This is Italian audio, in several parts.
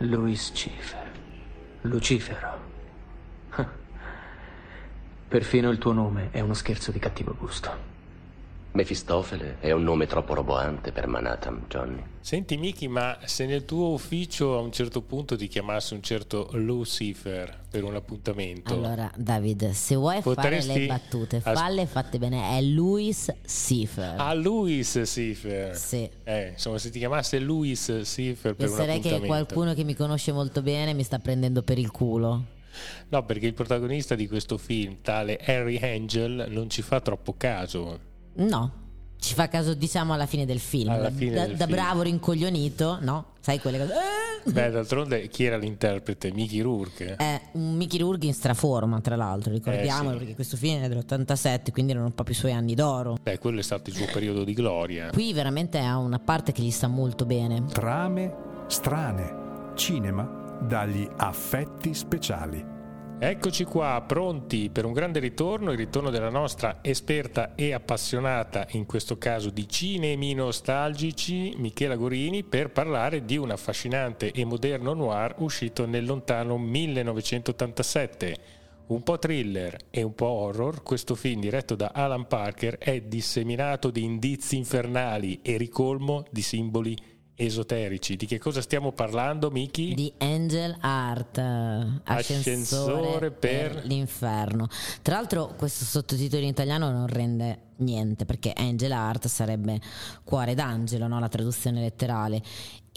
Louis Cifer. Lucifero. Perfino il tuo nome è uno scherzo di cattivo gusto. Mefistofele è un nome troppo roboante per Manhattan, Johnny. Senti Miki, ma se nel tuo ufficio a un certo punto ti chiamasse un certo Lucifer per un appuntamento... Allora, David, se vuoi Potresti... fare le battute, falle fatte bene. È Louis Cifer. Ah, Louis Cifer. Sì. Eh, insomma, se ti chiamasse Louis Cifer per Penserei un appuntamento... che qualcuno che mi conosce molto bene mi sta prendendo per il culo. No, perché il protagonista di questo film, tale Harry Angel, non ci fa troppo caso. No, ci fa caso diciamo alla fine del film. Alla fine da, del da film. bravo rincoglionito, no? Sai quelle cose. Eh! Beh, d'altronde chi era l'interprete? Mickey Rourke. È un Mickey Rourke in straforma, tra l'altro, ricordiamolo, Eh, sì. perché questo film è dell'87, quindi erano proprio i suoi anni d'oro. Beh, quello è stato il suo periodo di gloria. Qui veramente ha una parte che gli sta molto bene. Trame strane. Cinema dagli affetti speciali. Eccoci qua, pronti per un grande ritorno, il ritorno della nostra esperta e appassionata, in questo caso di cinemi nostalgici, Michela Gorini, per parlare di un affascinante e moderno noir uscito nel lontano 1987. Un po' thriller e un po' horror, questo film diretto da Alan Parker è disseminato di indizi infernali e ricolmo di simboli esoterici. Di che cosa stiamo parlando, Miki? Di Angel Art, eh, ascensore, Ascensore per... per- l'inferno. Tra l'altro questo sottotitolo in italiano non rende niente perché Angel Art sarebbe cuore d'angelo, no? la traduzione letterale.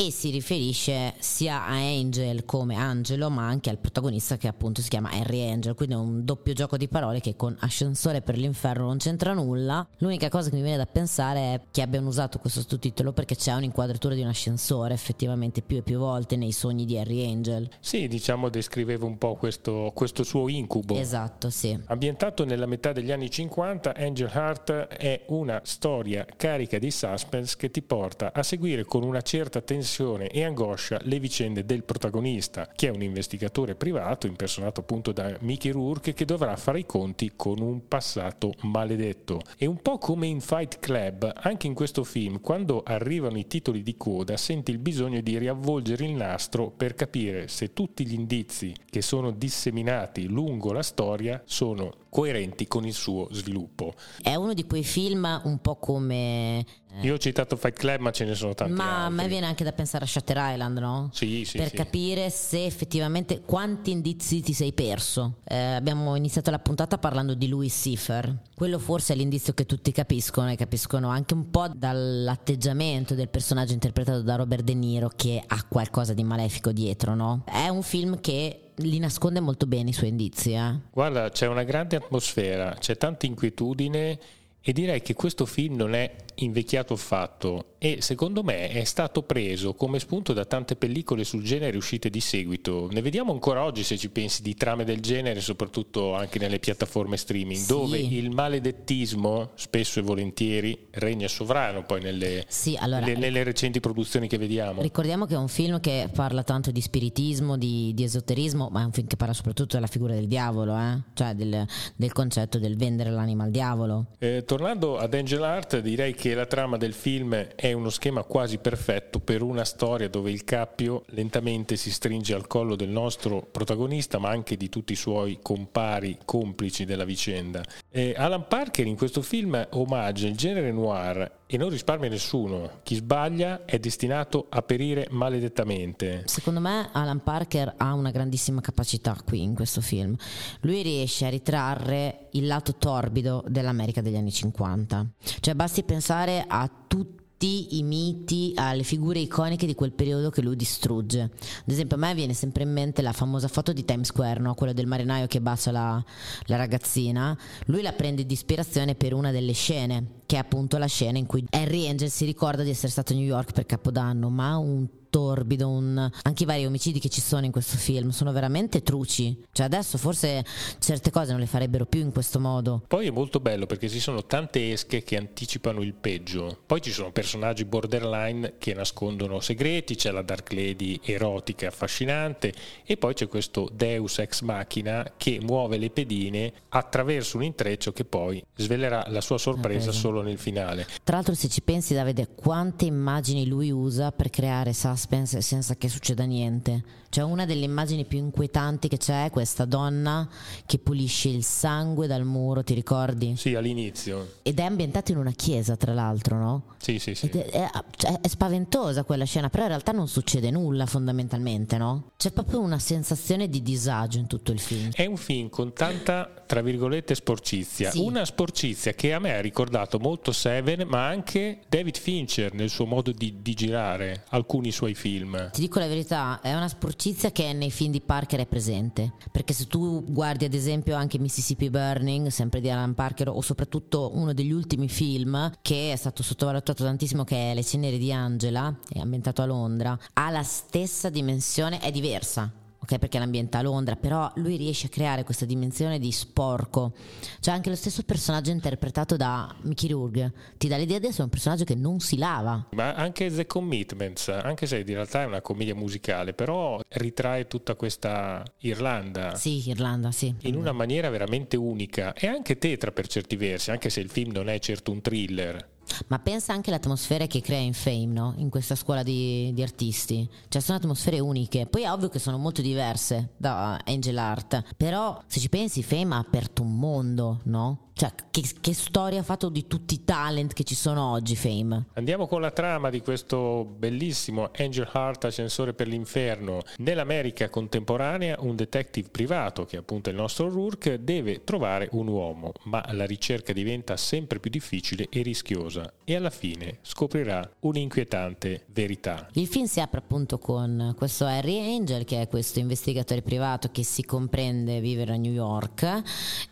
E si riferisce sia a Angel come angelo, ma anche al protagonista che appunto si chiama Harry Angel. Quindi è un doppio gioco di parole che con ascensore per l'inferno non c'entra nulla. L'unica cosa che mi viene da pensare è che abbiano usato questo sottotitolo perché c'è un'inquadratura di un ascensore effettivamente più e più volte nei sogni di Harry Angel. Sì, diciamo descriveva un po' questo, questo suo incubo. Esatto, sì. Ambientato nella metà degli anni 50, Angel Heart è una storia carica di suspense che ti porta a seguire con una certa tensione e angoscia le vicende del protagonista, che è un investigatore privato impersonato appunto da Mickey Rourke che dovrà fare i conti con un passato maledetto. E un po' come in Fight Club, anche in questo film, quando arrivano i titoli di coda, senti il bisogno di riavvolgere il nastro per capire se tutti gli indizi che sono disseminati lungo la storia sono coerenti con il suo sviluppo. È uno di quei film un po' come... eh, Io ho citato Fight Club, ma ce ne sono tanti ma a altri. me viene anche da pensare a Shutter Island, no? Sì, sì, per sì. capire se effettivamente quanti indizi ti sei perso. Eh, abbiamo iniziato la puntata parlando di Louis Cipher. Quello forse è l'indizio che tutti capiscono e capiscono anche un po' dall'atteggiamento del personaggio interpretato da Robert De Niro che ha qualcosa di malefico dietro, no? È un film che li nasconde molto bene i suoi indizi, eh? Guarda, c'è una grande atmosfera, c'è tanta inquietudine e direi che questo film non è invecchiato affatto e secondo me è stato preso come spunto da tante pellicole sul genere uscite di seguito. Ne vediamo ancora oggi se ci pensi di trame del genere, soprattutto anche nelle piattaforme streaming, Sì. dove il maledettismo spesso e volentieri regna sovrano poi nelle, Sì, allora, le- nelle recenti produzioni che vediamo. Ricordiamo che è un film che parla tanto di spiritismo, di, di esoterismo, ma è un film che parla soprattutto della figura del diavolo, eh? cioè del, del concetto del vendere l'anima al diavolo. Eh, tornando ad Angel Art, direi che la trama del film è uno schema quasi perfetto per una storia dove il cappio lentamente si stringe al collo del nostro protagonista, ma anche di tutti i suoi compari, complici della vicenda. Eh, Alan Parker in questo film omaggia il genere noir e non risparmia nessuno. Chi sbaglia è destinato a perire maledettamente. Secondo me Alan Parker ha una grandissima capacità qui in questo film. Lui riesce a ritrarre il lato torbido dell'America degli anni 50. Cioè basti pensare a tutti i miti, alle figure iconiche di quel periodo che lui distrugge. Ad esempio, a me viene sempre in mente la famosa foto di Times Square, no? quella del marinaio che bacia la, la ragazzina. Lui la prende di ispirazione per una delle scene, che è appunto la scena in cui Harry Angel si ricorda di essere stato a New York per Capodanno, ma un torbido, un... anche i vari omicidi che ci sono in questo film sono veramente truci. Cioè adesso forse certe cose non le farebbero più in questo modo. Poi è molto bello perché ci sono tante esche che anticipano il peggio. Poi ci sono personaggi borderline che nascondono segreti, c'è la Dark Lady erotica affascinante e poi c'è questo Deus ex machina che muove le pedine attraverso un intreccio che poi svelerà la sua sorpresa presa. solo nel finale. Tra l'altro se ci pensi Davide quante immagini lui usa per creare suspense suspense senza che succeda niente. Cioè una delle immagini più inquietanti che c'è è questa donna che pulisce il sangue dal muro, ti ricordi? Sì, all'inizio. Ed è ambientata in una chiesa, tra l'altro, no? Sì, sì, sì. È, è- cioè, è spaventosa quella scena, però in realtà non succede nulla fondamentalmente, no? C'è proprio una sensazione di disagio in tutto il film. È un film con tanta, tra virgolette, sporcizia. Sì. Una sporcizia che a me ha ricordato molto Seven, ma anche David Fincher nel suo modo di, di girare alcuni suoi film. Ti dico la verità, è una sporcizia che nei film di Parker è presente. Perché se tu guardi ad esempio anche Mississippi Burning, sempre di Alan Parker, o soprattutto uno degli ultimi film che è stato sottovalutato tantissimo, che è Le ceneri di Angela, è ambientato a Londra, ha la stessa dimensione, è diversa. Ok, perché l'ambienta a Londra, però lui riesce a creare questa dimensione di sporco. Cioè, anche lo stesso personaggio interpretato da Mickey Rourke ti dà l'idea di essere un personaggio che non si lava. Ma anche The Commitments, anche se in realtà è una commedia musicale, però ritrae tutta questa Irlanda. Sì, Irlanda, sì. In una maniera veramente unica e anche tetra per certi versi, anche se il film non è certo un thriller. Ma pensa anche alle atmosfere che crea in Fame, no? In questa scuola di, di artisti. Cioè, sono atmosfere uniche. Poi è ovvio che sono molto diverse da Angel Art. Però, se ci pensi, Fame ha aperto un mondo, no? Cioè, che, che storia ha fatto di tutti i talent che ci sono oggi, Fame? Andiamo con la trama di questo bellissimo Angel Heart Ascensore per l'inferno. Nell'America contemporanea un detective privato, che appunto è il nostro Rourke, deve trovare un uomo, ma la ricerca diventa sempre più difficile e rischiosa e alla fine scoprirà un'inquietante verità. Il film si apre appunto con questo Harry Angel, che è questo investigatore privato che si comprende vivere a New York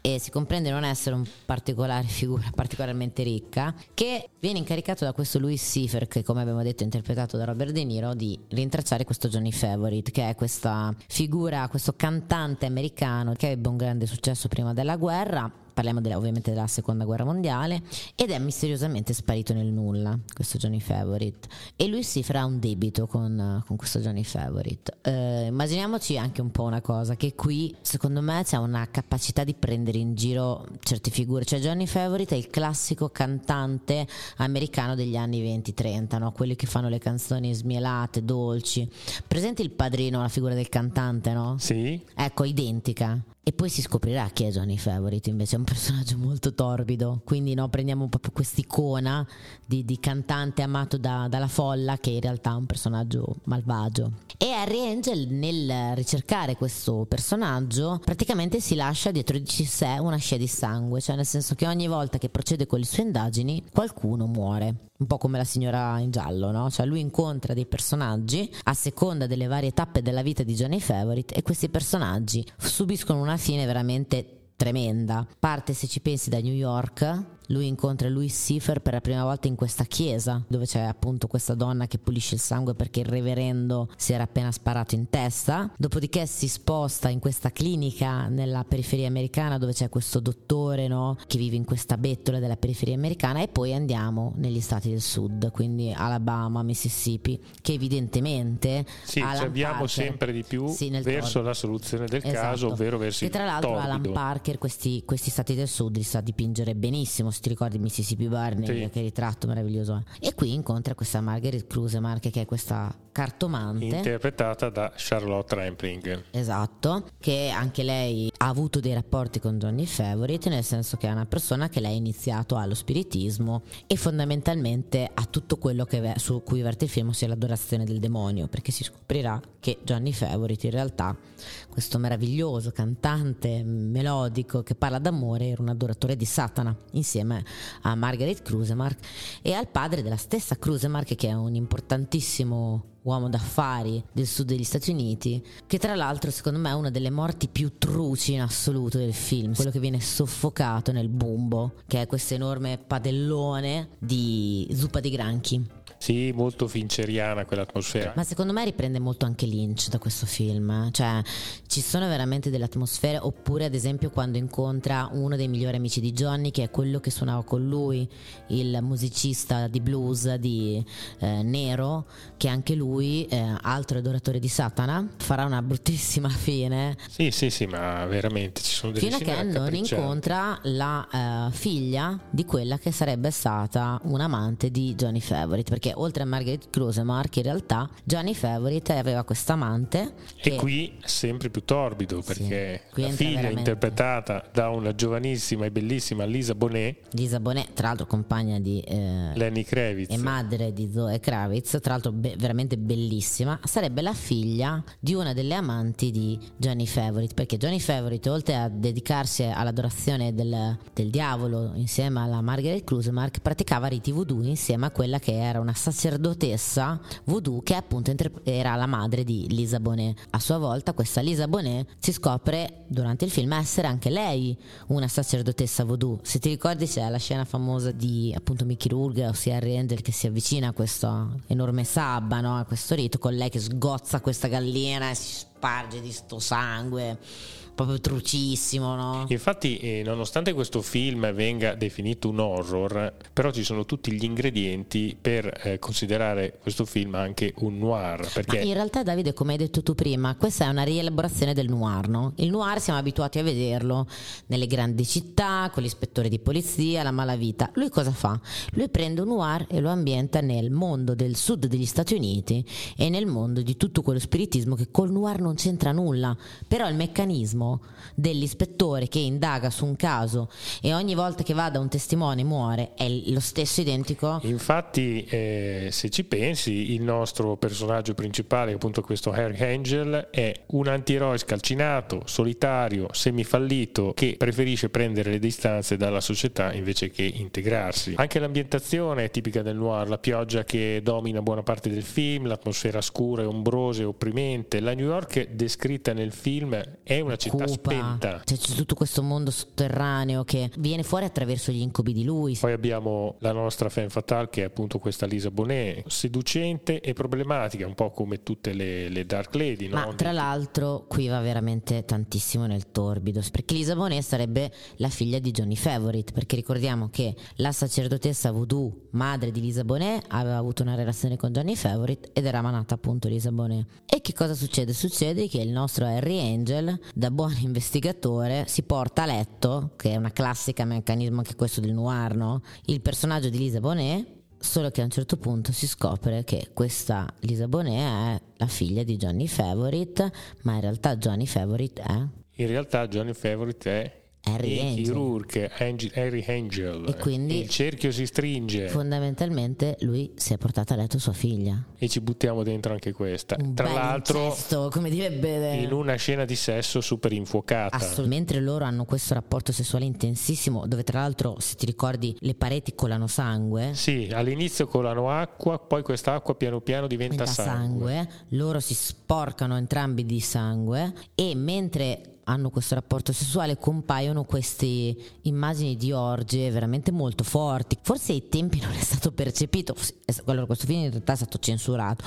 e si comprende non essere un particolare figura particolarmente ricca, che viene incaricato da questo Louis Seifer, che come abbiamo detto è interpretato da Robert De Niro, di rintracciare questo Johnny Favorite, che è questa figura, questo cantante americano che ebbe un grande successo prima della guerra parliamo della- ovviamente della seconda guerra mondiale ed è misteriosamente sparito nel nulla questo Johnny Favorite e lui si farà un debito con, con questo Johnny Favorite Eh, immaginiamoci anche un po' una cosa che qui secondo me c'è una capacità di prendere in giro certe figure cioè Johnny Favorite è il classico cantante americano degli anni 20-30 no? quelli che fanno le canzoni smielate, dolci presente il padrino, la figura del cantante no? Sì? Ecco, identica. E poi si scoprirà chi è Johnny Favorite, invece un personaggio molto torbido, quindi no, prendiamo proprio quest'icona di, di cantante amato da- dalla folla che in realtà è un personaggio malvagio. E Harry Angel nel ricercare questo personaggio praticamente si lascia dietro di sé una scia di sangue, cioè nel senso che ogni volta che procede con le sue indagini qualcuno muore. Un po' come la signora in giallo, no? Cioè lui incontra dei personaggi a seconda delle varie tappe della vita di Johnny Favorite e questi personaggi subiscono una fine veramente tremenda. Parte, se ci pensi, da New York. Lui incontra Louis Seifer per la prima volta in questa chiesa, dove c'è appunto questa donna che pulisce il sangue perché il reverendo si era appena sparato in testa. Dopodiché si sposta in questa clinica nella periferia americana dove c'è questo dottore no, che vive in questa bettola della periferia americana e poi andiamo negli stati del sud, quindi Alabama, Mississippi, che evidentemente Sì, ci Alan Parker- sempre di più Sì, verso torbido. la soluzione del Esatto. caso, ovvero verso Che il tra l'altro Alan torbido. Parker questi, questi stati del sud li sa dipingere benissimo, se ti ricordi Mississippi Burning, Sì. che ritratto meraviglioso. è. E qui incontra questa Margaret Crusemark che è questa cartomante. interpretata da Charlotte Rampling. Esatto, che anche lei ha avuto dei rapporti con Johnny Favorite, nel senso che è una persona che lei ha iniziato allo spiritismo e fondamentalmente a tutto quello che su cui verte il film, ossia l'adorazione del demonio, perché si scoprirà che Johnny Favorite in realtà, questo meraviglioso cantante melodico che parla d'amore, era un adoratore di Satana, insieme a Margaret Crusemark e al padre della stessa Crusemark, che è un importantissimo uomo d'affari del sud degli Stati Uniti, che tra l'altro secondo me è una delle morti più truci in assoluto del film, quello che viene soffocato nel bumbo, che è questo enorme padellone di zuppa di granchi. Sì, molto finceriana quell'atmosfera. Ma secondo me riprende molto anche Lynch da questo film, cioè ci sono veramente delle atmosfere, oppure ad esempio quando incontra uno dei migliori amici di Johnny, che è quello che suonava con lui, il musicista di blues di eh, Nero, che anche lui, eh, altro adoratore di Satana, farà una bruttissima fine. Sì, sì, sì, ma veramente ci sono delle fino a che non incontra la eh, figlia di quella che sarebbe stata un amante di Johnny Favorite perché perché oltre a Margaret Crusemark in realtà Johnny Favorite aveva questa amante e qui sempre più torbido perché sì, la figlia veramente. interpretata da una giovanissima e bellissima Lisa Bonet Lisa Bonet tra l'altro compagna di eh, Lenny Kravitz e madre di Zoe Kravitz tra l'altro be- veramente bellissima sarebbe la figlia di una delle amanti di Johnny Favorite perché Johnny Favorite oltre a dedicarsi all'adorazione del, del diavolo insieme alla Margaret Crusemark praticava riti voodoo insieme a quella che era una sacerdotessa voodoo che appunto era la madre di Lisa Bonet. A sua volta questa Lisa Bonet si scopre durante il film essere anche lei una sacerdotessa voodoo. Se ti ricordi c'è la scena famosa di appunto Mickey Rourke, ossia Angel che si avvicina a questo enorme sabba, no? a questo rito, con lei che sgozza questa gallina e si sparge di sto sangue proprio trucissimo, no? Infatti, eh, nonostante questo film venga definito un horror, però ci sono tutti gli ingredienti per eh, considerare questo film anche un noir. Perché... in realtà, Davide, come hai detto tu prima, questa è una rielaborazione del noir, no? Il noir siamo abituati a vederlo nelle grandi città, con l'ispettore di polizia, la malavita. Lui cosa fa? Lui prende un noir e lo ambienta nel mondo del sud degli Stati Uniti e nel mondo di tutto quello spiritismo che col noir non c'entra nulla. Però il meccanismo dell'ispettore che indaga su un caso e ogni volta che va da un testimone muore è lo stesso identico? Infatti, eh, se ci pensi, il nostro personaggio principale, appunto questo Harry Angel, è un antieroe scalcinato, solitario, semifallito, che preferisce prendere le distanze dalla società invece che integrarsi. Anche l'ambientazione è tipica del noir, la pioggia che domina buona parte del film, l'atmosfera scura e ombrosa e opprimente. La New York descritta nel film è una città cupa, spenta. Cioè, c'è tutto questo mondo sotterraneo che viene fuori attraverso gli incubi di lui. Poi abbiamo la nostra fan fatale che è appunto questa Lisa Bonet, seducente e problematica, un po' come tutte le, le Dark Lady. No? Ma tra l'altro qui va veramente tantissimo nel torbido, perché Lisa Bonet sarebbe la figlia di Johnny Favorite, perché ricordiamo che la sacerdotessa voodoo, madre di Lisa Bonet, aveva avuto una relazione con Johnny Favorite ed era manata appunto Lisa Bonet. E che cosa succede? Succede che il nostro Harry Angel, da buon buon investigatore si porta a letto, che è una classica meccanismo anche questo del noir, no? il personaggio di Lisa Bonet, solo che a un certo punto si scopre che questa Lisa Bonet è la figlia di Johnny Favorite, ma in realtà Johnny Favorite è... In realtà Johnny Favorite è Harry Angel. Chirurg, Angel, Harry Angel. E quindi il cerchio si stringe. Fondamentalmente lui si è portato a letto sua figlia. E ci buttiamo dentro anche questa. Un Tra l'altro, incesto, come direbbe in una scena di sesso super infuocata. Assolutamente. Mentre loro hanno questo rapporto sessuale intensissimo, dove tra l'altro, se ti ricordi, le pareti colano sangue. Sì, all'inizio colano acqua, poi quest'acqua piano piano diventa, sangue. sangue. Loro si sporcano entrambi di sangue e mentre hanno questo rapporto sessuale compaiono queste immagini di orge veramente molto forti. Forse ai tempi non è stato percepito, allora questo film in realtà è stato censurato,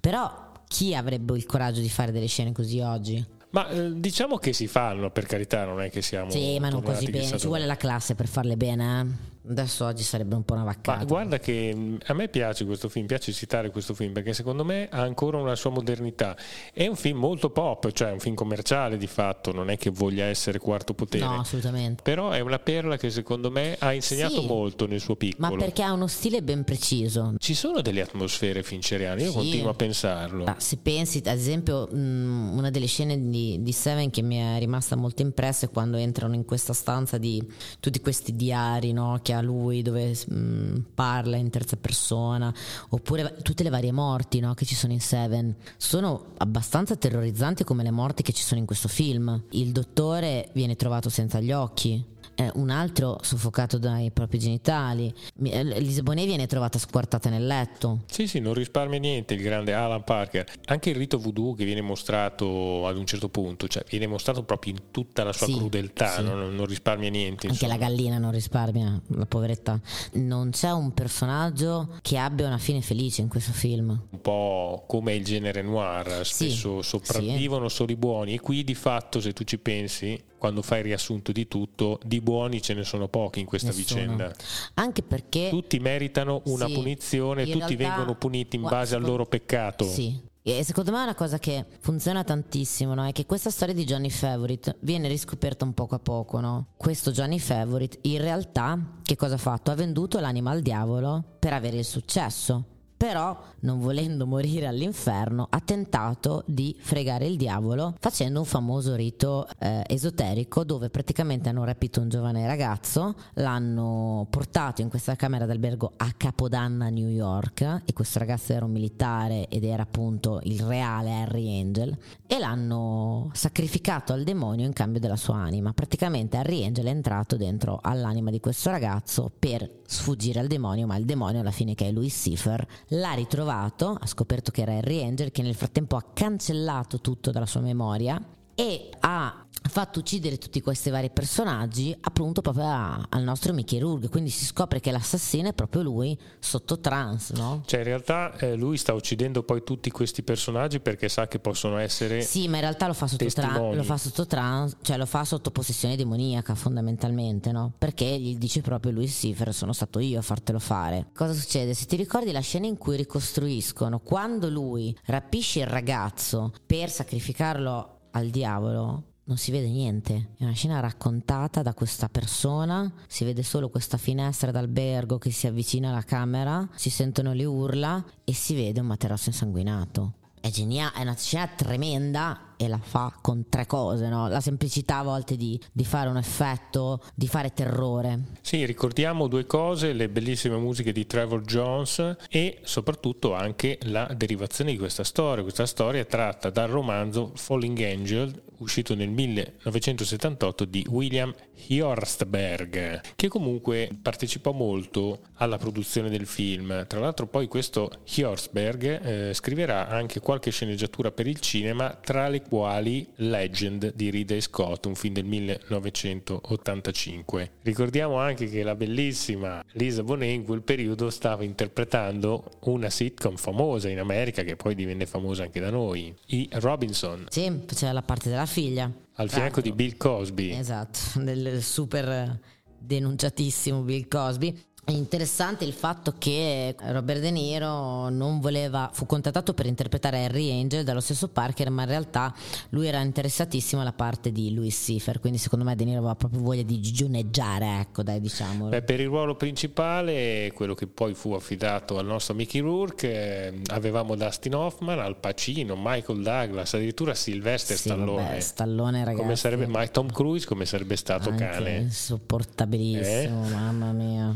però chi avrebbe il coraggio di fare delle scene così oggi? Ma eh, diciamo che si fanno, per carità, non è che siamo... Sì, ma non così bene, ci vuole la classe per farle bene. Eh? Adesso oggi sarebbe un po' una vaccata. Ma guarda che mm, a me piace questo film, piace citare questo film perché secondo me ha ancora una sua modernità. È un film molto pop, cioè un film commerciale di fatto, non è che voglia essere quarto potere. No, assolutamente. Però è una perla che secondo me ha insegnato sì, molto nel suo piccolo. Ma perché ha uno stile ben preciso. Ci sono delle atmosfere finceriane, io sì. continuo a pensarlo. Ah, se pensi, ad esempio, mm, una delle scene di, di Seven che mi è rimasta molto impressa è quando entrano in questa stanza di tutti questi diari no, che ha lui dove mh, mm, parla in terza persona oppure tutte le varie morti no, che ci sono in Seven. Sono abbastanza terrorizzanti come le morti che ci sono in questo film. Il dottore viene trovato senza gli occhi eh, un altro soffocato dai propri genitali. Eh, Lisa Bonet viene trovata squartata nel letto. Sì, sì, non risparmia niente il grande Alan Parker. Anche il rito voodoo che viene mostrato ad un certo punto, cioè viene mostrato proprio in tutta la sua sì, crudeltà, sì. Non, non, risparmia niente. Anche insomma. la gallina non risparmia, la poveretta. Non c'è un personaggio che abbia una fine felice in questo film. Un po' come il genere noir, spesso sì, sopravvivono solo i buoni e qui di fatto se tu ci pensi quando fai il riassunto di tutto, di buoni ce ne sono pochi in questa Nessuno. vicenda. Anche perché tutti meritano una sì, punizione, tutti realtà, vengono puniti in base al loro peccato. Sì. E secondo me è una cosa che funziona tantissimo, no? È che questa storia di Johnny Favorite viene riscoperta un poco a poco, no? Questo Johnny Favorite in realtà che cosa ha fatto? Ha venduto l'anima al diavolo per avere il successo però non volendo morire all'inferno ha tentato di fregare il diavolo facendo un famoso rito eh, esoterico dove praticamente hanno rapito un giovane ragazzo, l'hanno portato in questa camera d'albergo a Capodanna, New York e questo ragazzo era un militare ed era appunto il reale Harry Angel e l'hanno sacrificato al demonio in cambio della sua anima. Praticamente Harry Angel è entrato dentro all'anima di questo ragazzo per sfuggire al demonio, ma il demonio alla fine che è Louis Cipher l'ha ritrovato, ha scoperto che era Harry Angel che nel frattempo ha cancellato tutto dalla sua memoria e ha fatto uccidere tutti questi vari personaggi appunto proprio a, al nostro Mickey Rourke quindi si scopre che l'assassino è proprio lui sotto trance no? cioè in realtà eh, lui sta uccidendo poi tutti questi personaggi perché sa che possono essere sì ma in realtà lo fa sotto, tra- lo fa sotto trance cioè lo fa sotto possessione demoniaca fondamentalmente no? perché gli dice proprio lui Cipher sono stato io a fartelo fare cosa succede se ti ricordi la scena in cui ricostruiscono quando lui rapisce il ragazzo per sacrificarlo al diavolo non si vede niente, è una scena raccontata da questa persona, si vede solo questa finestra d'albergo che si avvicina alla camera, si sentono le urla e si vede un materasso insanguinato. È geniale, è una scena tremenda e la fa con tre cose, no? la semplicità a volte di, di, fare un effetto, di fare terrore. Sì, ricordiamo due cose, le bellissime musiche di Trevor Jones e soprattutto anche la derivazione di questa storia. Questa storia è tratta dal romanzo Falling Angel, uscito nel 1978 di William Hjorstberg, che comunque partecipò molto alla produzione del film. Tra l'altro poi questo Hjorstberg eh, scriverà anche qualche sceneggiatura per il cinema, tra le quali Legend di Ridley Scott, un film del 1985. Ricordiamo anche che la bellissima Lisa Bonet in quel periodo stava interpretando una sitcom famosa in America che poi divenne famosa anche da noi, i Robinson. Sì, faceva la parte della figlia. Al fianco di Bill Cosby. Esatto, del super denunciatissimo Bill Cosby. È interessante il fatto che Robert De Niro non voleva, fu contattato per interpretare Harry Angel dallo stesso Parker, ma in realtà lui era interessatissimo alla parte di Louis Cipher, quindi secondo me De Niro aveva proprio voglia di gigioneggiare, ecco dai diciamo. Beh, per il ruolo principale, quello che poi fu affidato al nostro Mickey Rourke, eh, avevamo Dustin Hoffman, Al Pacino, Michael Douglas, addirittura Sylvester sì, Stallone. Vabbè, Stallone ragazzi. Come sarebbe, ma Tom Cruise come sarebbe stato Anche cane? Insopportabilissimo, eh? mamma mia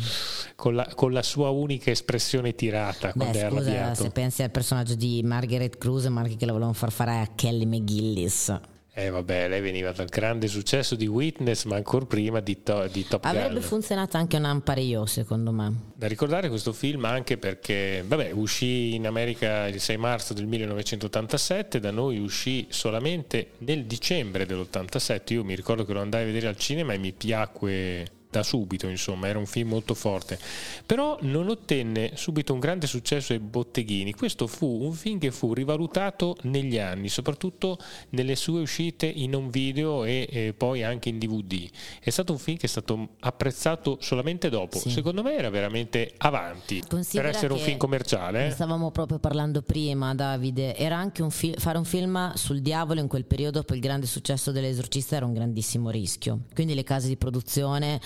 con la, con la, sua unica espressione tirata quando Beh, scusa, arrabbiato. se pensi al personaggio di Margaret Cruz, Marchi che la volevano far fare a Kelly McGillis. Eh vabbè, lei veniva dal grande successo di Witness, ma ancora prima di, to- di Top Avrebbe Gun. funzionato anche un Ampario, secondo me. Da ricordare questo film anche perché, vabbè, uscì in America il 6 marzo del 1987, da noi uscì solamente nel dicembre dell'87. Io mi ricordo che lo andai a vedere al cinema e mi piacque da subito, insomma, era un film molto forte. Però non ottenne subito un grande successo ai botteghini. Questo fu un film che fu rivalutato negli anni, soprattutto nelle sue uscite in un video e, e poi anche in DVD. È stato un film che è stato apprezzato solamente dopo. Sì. Secondo me era veramente avanti Considera per essere un film commerciale. Ne eh. stavamo proprio parlando prima, Davide. Era anche un fi- fare un film sul diavolo in quel periodo, dopo il grande successo dell'esorcista, era un grandissimo rischio. Quindi le case di produzione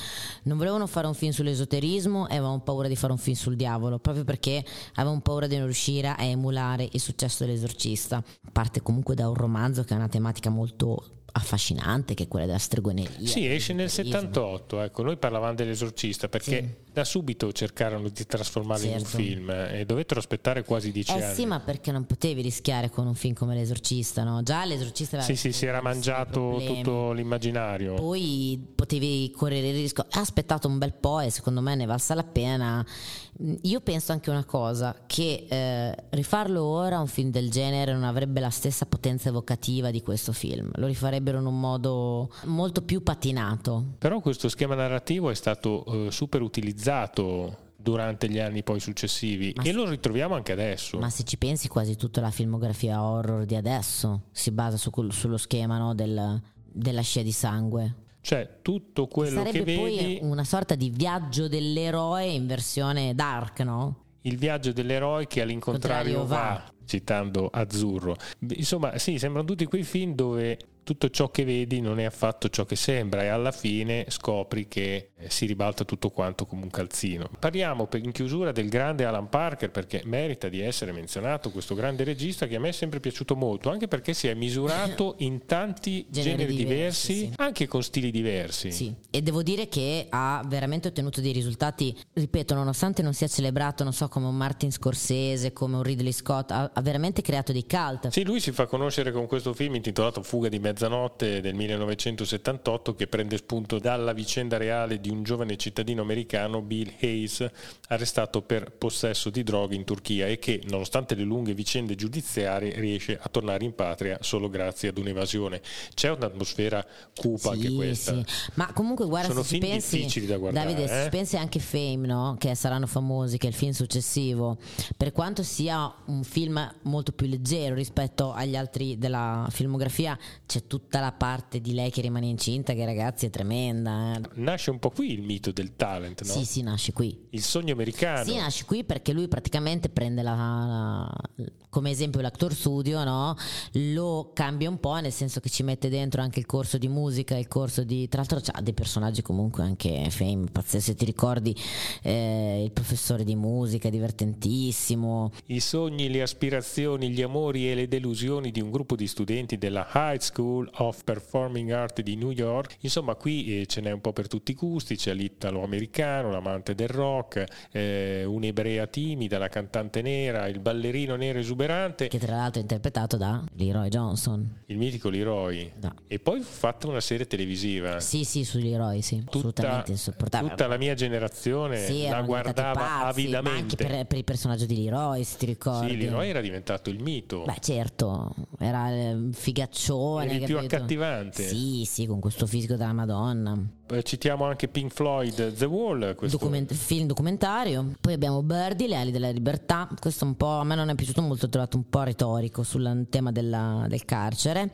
non volevano fare un film sull'esoterismo e avevano paura di fare un film sul diavolo, proprio perché avevano paura di non riuscire a emulare il successo dell'esorcista. Parte comunque da un romanzo che è una tematica molto affascinante che è quella della stregoneria. Sì, esce nel dell'esoterismo. 78, ecco, noi parlavamo dell'esorcista perché Sì. da subito cercarono di trasformarlo in un Certo. film e dovettero aspettare quasi dieci Eh anni. sì, ma perché non potevi rischiare con un film come L'Esorcista, no? Già L'Esorcista aveva Sì, sì, si era mangiato tutto l'immaginario. Poi potevi correre il rischio. Ha aspettato un bel po' e secondo me ne valsa la pena. Mm, Io penso anche una cosa: che eh, rifarlo ora un film del genere non avrebbe la stessa potenza evocativa di questo film. Lo rifarebbero in un modo molto più patinato. Però questo schema narrativo è stato eh, super utilizzato durante gli anni poi successivi Ma e sì. lo ritroviamo anche adesso. Ma se ci pensi, quasi tutta la filmografia horror di adesso si basa su sullo schema no, del- della scia di sangue. Cioè, tutto quello Sarebbe che poi vedi, una sorta di viaggio dell'eroe in versione dark, no? il viaggio dell'eroe che all'incontrario Contrario va, va. citando Azzurro. Insomma, sì, sembrano tutti quei film dove tutto ciò che vedi non è affatto ciò che sembra e alla fine scopri che eh, si ribalta tutto quanto come un calzino. Parliamo in chiusura del grande Alan Parker perché merita di essere menzionato questo grande regista che a me è sempre piaciuto molto, anche perché si è misurato in tanti generi, generi diversi, diversi sì. anche con stili diversi. Sì, e devo dire che ha veramente ottenuto dei risultati, ripeto, nonostante non sia celebrato, non so, come un Martin Scorsese, come un Ridley Scott, ha, ha veramente creato dei cult. Sì, lui si fa conoscere con questo film intitolato Fuga di mezzanotte del 1978 che prende spunto dalla vicenda reale di un giovane cittadino americano, Bill Hayes, arrestato per possesso di droghe in Turchia e che, nonostante le lunghe vicende giudiziarie, riesce a tornare in patria solo grazie ad un'evasione. C'è un'atmosfera cupa sì, anche questa. Sì. Ma comunque guarda Sono se film pensi, difficili da guardare. Davide, eh? se pensi anche Fame, no? che saranno famosi, che è il film successivo, per quanto sia un film molto più leggero rispetto agli altri della filmografia, c'è tutta la parte di lei che rimane incinta, che ragazzi è tremenda. Eh. Nasce un po' qui il mito del talent, no? Sì, sì, nasce qui. Il sogno americano. Sì, nasce qui perché lui praticamente prende la, la, come esempio l'actor studio, no? lo cambia un po', nel senso che ci mette dentro anche il corso di musica, il corso di... Tra l'altro ha dei personaggi comunque anche fame, pazzeschi, se ti ricordi eh, il professore di musica, divertentissimo. I sogni, le aspirazioni, gli amori e le delusioni di un gruppo di studenti della High School of Performing Art di New York. Insomma, qui eh, ce n'è un po' per tutti i gusti, c'è l'italo-americano, l'amante del rock, eh, un'ebrea timida, la cantante nera, il ballerino nero esuberante. Che tra l'altro è interpretato da Leroy Johnson. Il mitico Leroy. No. E poi fu fatta una serie televisiva. Sì, sì, su Leroy, sì. Tutta, assolutamente insopportabile. Tutta la mia generazione sì, la guardava pazzi, avidamente. Anche per, per, il personaggio di Leroy, se ti ricordi. Sì, Leroy era diventato il mito. Beh, certo, era il figaccione. Più accattivante. Sì, sì, con questo fisico della Madonna. Eh, citiamo anche Pink Floyd The Wall, questo Document- film documentario. Poi abbiamo Birdie, Le ali della libertà. Questo un po' a me non è piaciuto molto, ho trovato un po' retorico sul tema della, del carcere.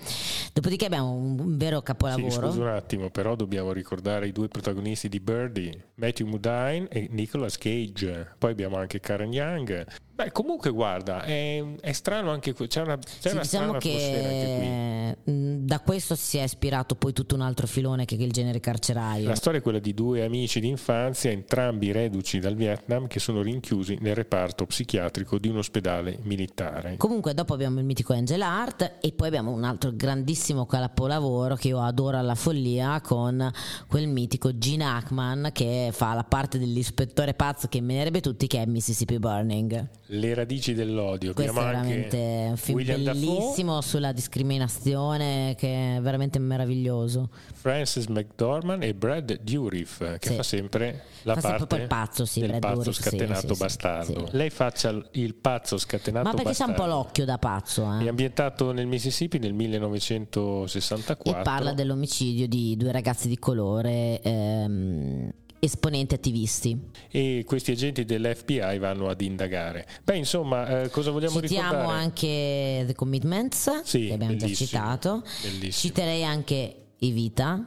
Dopodiché abbiamo un, un vero capolavoro. Sì, scusa un attimo, però dobbiamo ricordare i due protagonisti di Birdie, Matthew Modine e Nicolas Cage. Poi abbiamo anche Karen Young. Beh, comunque guarda, è, è strano anche qui, c'è una, c'è sì, una diciamo che da questo si è ispirato poi tutto un altro filone che è il genere carcerario. La storia è quella di due amici di infanzia, entrambi reduci dal Vietnam, che sono rinchiusi nel reparto psichiatrico di un ospedale militare. Comunque dopo abbiamo il mitico Angel Art e poi abbiamo un altro grandissimo capolavoro che io adoro alla follia con quel mitico Gene Hackman che fa la parte dell'ispettore pazzo che menerebbe tutti che è Mississippi Burning. Le radici dell'odio. Questo è veramente un film William bellissimo Dafoe, sulla discriminazione che è veramente meraviglioso. Francis McDormand e Brad Dourif che Sì. fa sempre la Fa sempre parte il pazzo, sì, del Brad pazzo Dourif, scatenato sì, bastardo. Lei faccia il pazzo scatenato Ma perché bastardo. un po' l'occhio da pazzo, È eh? ambientato nel Mississippi nel 1964. E parla dell'omicidio di due ragazzi di colore ehm, esponenti attivisti. e questi agenti dell'FBI vanno ad indagare. Beh, insomma, eh, cosa vogliamo Citiamo ricordare? anche The Commitments, Sì, che abbiamo già citato. bellissimo. Citerei anche Evita,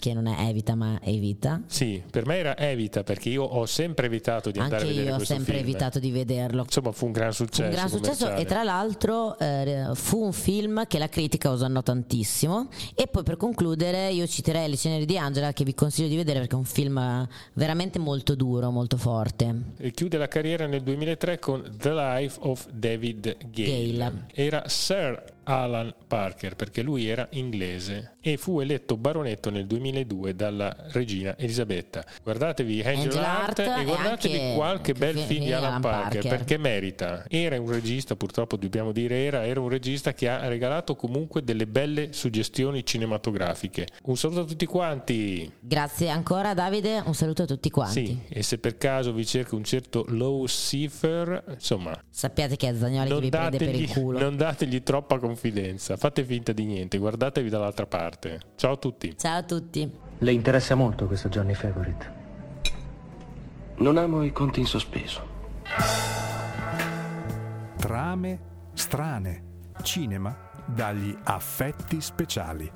che non è Evita ma Evita. Sì, per me era Evita perché io ho sempre evitato di andare Anche a vedere io ho sempre film. evitato di vederlo. Insomma, fu un gran successo. un gran successo commerciale. e tra l'altro eh, fu un film che la critica osannò tantissimo e poi per concludere io citerei Le ceneri di Angela che vi consiglio di vedere perché è un film veramente molto duro, molto forte. E chiude la carriera nel 2003 con The Life of David Gale. Gale. Era Sir Alan Parker perché lui era inglese e fu eletto baronetto nel 2002 dalla regina Elisabetta. Guardatevi Angel, Angel Art, Art e guardatevi anche- qualche bel anche film di Alan, Alan Parker, Parker. perché merita. Era un regista, purtroppo dobbiamo dire era, era un regista che ha regalato comunque delle belle suggestioni cinematografiche. Un saluto a tutti quanti. Grazie ancora Davide, un saluto a tutti quanti. Sì, e se per caso vi cerca un certo Low Cipher, insomma, Sappiate che è Zagnoli che non vi prende per dategli, il culo. non dategli troppa confidenza, fate finta di niente, guardatevi dall'altra parte. Ciao a tutti. Ciao a tutti. Le interessa molto questo Johnny Favorite? Non amo i conti in sospeso. Trame strane. Cinema dagli affetti speciali.